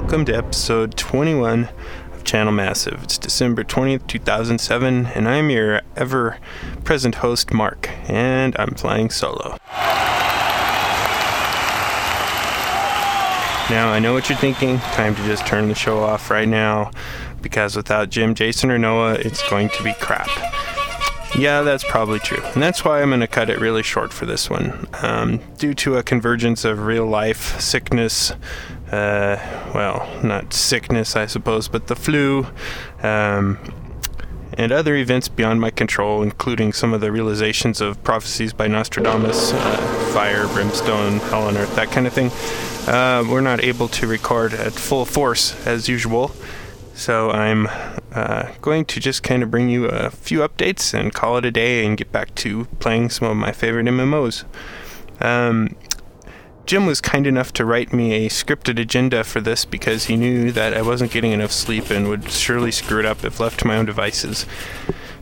welcome to episode 21 of Channel Massive. It's December 20th, 2007, and I'm your ever present host, Mark, and I'm flying solo. Now, I know what you're thinking. Time to just turn the show off right now because without Jim, Jason, or Noah, it's going to be crap. Yeah, that's probably true. And that's why I'm going to cut it really short for this one. Um, due to a convergence of real life sickness, uh, well, not sickness, I suppose, but the flu, um, and other events beyond my control, including some of the realizations of prophecies by Nostradamus, uh, fire, brimstone, hell on earth, that kind of thing. Uh, we're not able to record at full force as usual. So I'm uh, going to just kind of bring you a few updates and call it a day and get back to playing some of my favorite MMOs. Um, Jim was kind enough to write me a scripted agenda for this because he knew that I wasn't getting enough sleep and would surely screw it up if left to my own devices.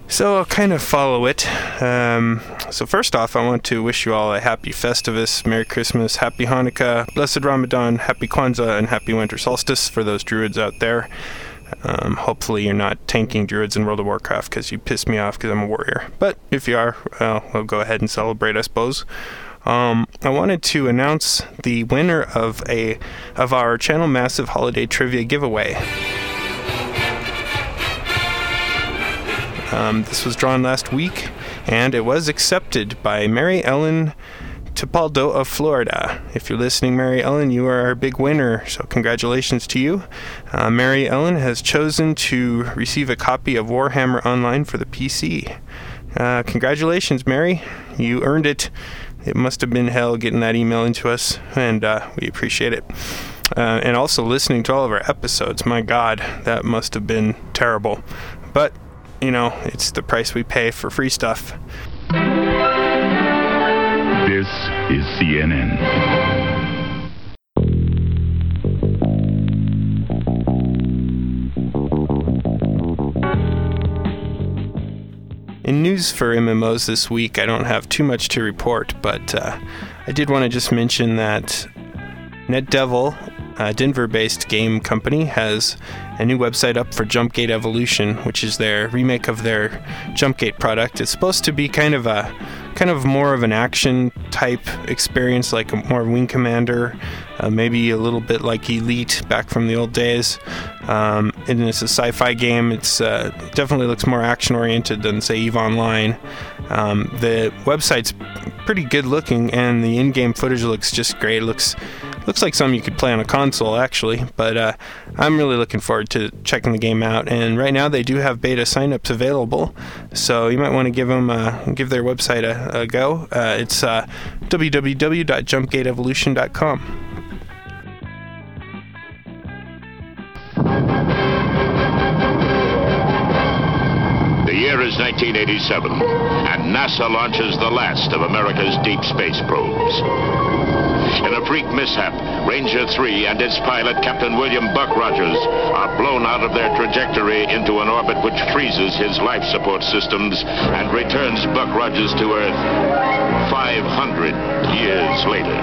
So I'll kind of follow it. Um, so, first off, I want to wish you all a happy Festivus, Merry Christmas, Happy Hanukkah, Blessed Ramadan, Happy Kwanzaa, and Happy Winter Solstice for those druids out there. Um, hopefully, you're not tanking druids in World of Warcraft because you piss me off because I'm a warrior. But if you are, well, we'll go ahead and celebrate, I suppose. Um, I wanted to announce the winner of a of our channel massive holiday trivia giveaway. Um, this was drawn last week, and it was accepted by Mary Ellen Tipaldo of Florida. If you're listening, Mary Ellen, you are our big winner, so congratulations to you. Uh, Mary Ellen has chosen to receive a copy of Warhammer Online for the PC. Uh, congratulations, Mary. You earned it. It must have been hell getting that email into us, and uh, we appreciate it. Uh, and also listening to all of our episodes. My God, that must have been terrible. But, you know, it's the price we pay for free stuff. This is CNN. In news for MMOs this week, I don't have too much to report, but uh, I did want to just mention that NetDevil, a Denver based game company, has a new website up for Jumpgate Evolution, which is their remake of their Jumpgate product. It's supposed to be kind of a kind of more of an action type experience, like a more Wing Commander, uh, maybe a little bit like Elite back from the old days. Um, and it's a sci-fi game. It's uh, definitely looks more action oriented than say Eve Online. Um, the website's pretty good looking, and the in-game footage looks just great. It looks looks like something you could play on a console actually but uh, i'm really looking forward to checking the game out and right now they do have beta signups available so you might want to give them uh, give their website a, a go uh, it's uh, www.jumpgateevolution.com 1987, and NASA launches the last of America's deep space probes. In a freak mishap, Ranger 3 and its pilot, Captain William Buck Rogers, are blown out of their trajectory into an orbit which freezes his life support systems and returns Buck Rogers to Earth 500 years later.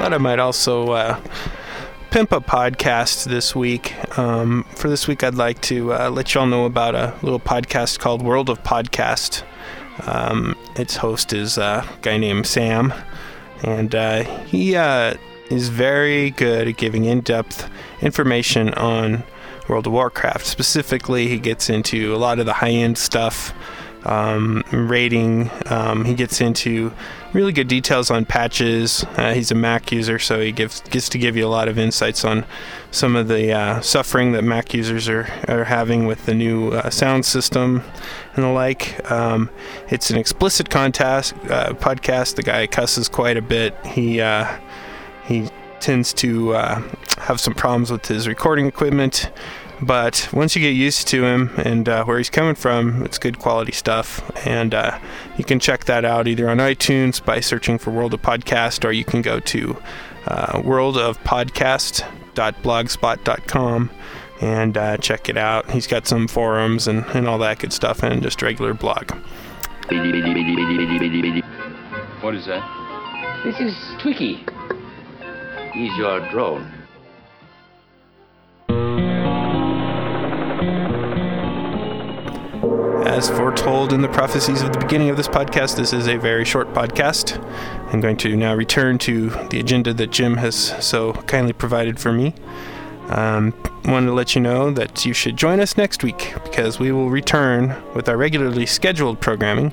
thought I might also uh, pimp a podcast this week. Um, for this week, I'd like to uh, let y'all know about a little podcast called World of Podcast. Um, its host is a guy named Sam, and uh, he uh, is very good at giving in depth information on World of Warcraft. Specifically, he gets into a lot of the high end stuff. Um, rating. Um, he gets into really good details on patches. Uh, he's a Mac user, so he gives gets to give you a lot of insights on some of the uh, suffering that Mac users are, are having with the new uh, sound system and the like. Um, it's an explicit contest uh, podcast. The guy cusses quite a bit. He uh, he tends to uh, have some problems with his recording equipment. But once you get used to him and uh, where he's coming from, it's good quality stuff. And uh, you can check that out either on iTunes by searching for World of Podcast, or you can go to uh, worldofpodcast.blogspot.com and uh, check it out. He's got some forums and, and all that good stuff, and just regular blog. What is that? This is Twiki. He's your drone. As foretold in the prophecies of the beginning of this podcast, this is a very short podcast. I'm going to now return to the agenda that Jim has so kindly provided for me. Um, wanted to let you know that you should join us next week because we will return with our regularly scheduled programming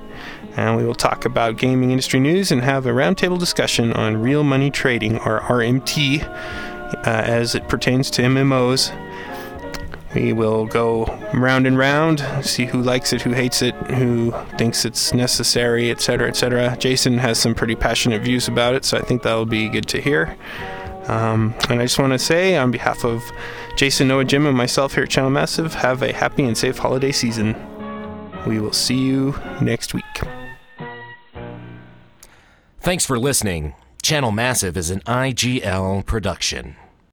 and we will talk about gaming industry news and have a roundtable discussion on real money trading or RMT uh, as it pertains to MMOs. We will go round and round, see who likes it, who hates it, who thinks it's necessary, etc., etc. Jason has some pretty passionate views about it, so I think that'll be good to hear. Um, and I just want to say, on behalf of Jason, Noah, Jim, and myself here at Channel Massive, have a happy and safe holiday season. We will see you next week. Thanks for listening. Channel Massive is an IGL production.